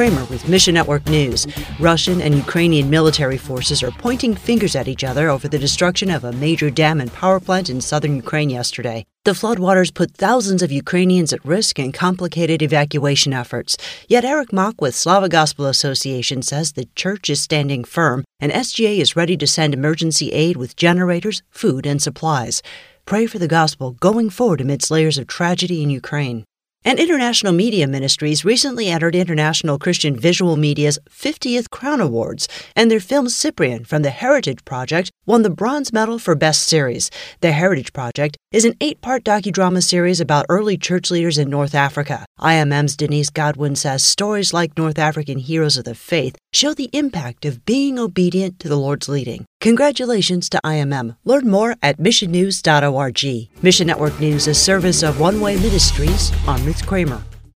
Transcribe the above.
Kramer with Mission Network News. Russian and Ukrainian military forces are pointing fingers at each other over the destruction of a major dam and power plant in southern Ukraine yesterday. The floodwaters put thousands of Ukrainians at risk and complicated evacuation efforts. Yet Eric Mock with Slavic Gospel Association says the church is standing firm and SGA is ready to send emergency aid with generators, food, and supplies. Pray for the gospel going forward amidst layers of tragedy in Ukraine. And International Media Ministries recently entered International Christian Visual Media's 50th Crown Awards, and their film Cyprian from the Heritage Project won the Bronze Medal for Best Series. The Heritage Project is an eight part docudrama series about early church leaders in North Africa. IMM's Denise Godwin says stories like North African heroes of the faith show the impact of being obedient to the Lord's leading. Congratulations to IMM. Learn more at missionnews.org. Mission Network News, a service of One Way Ministries. I'm Ruth Kramer.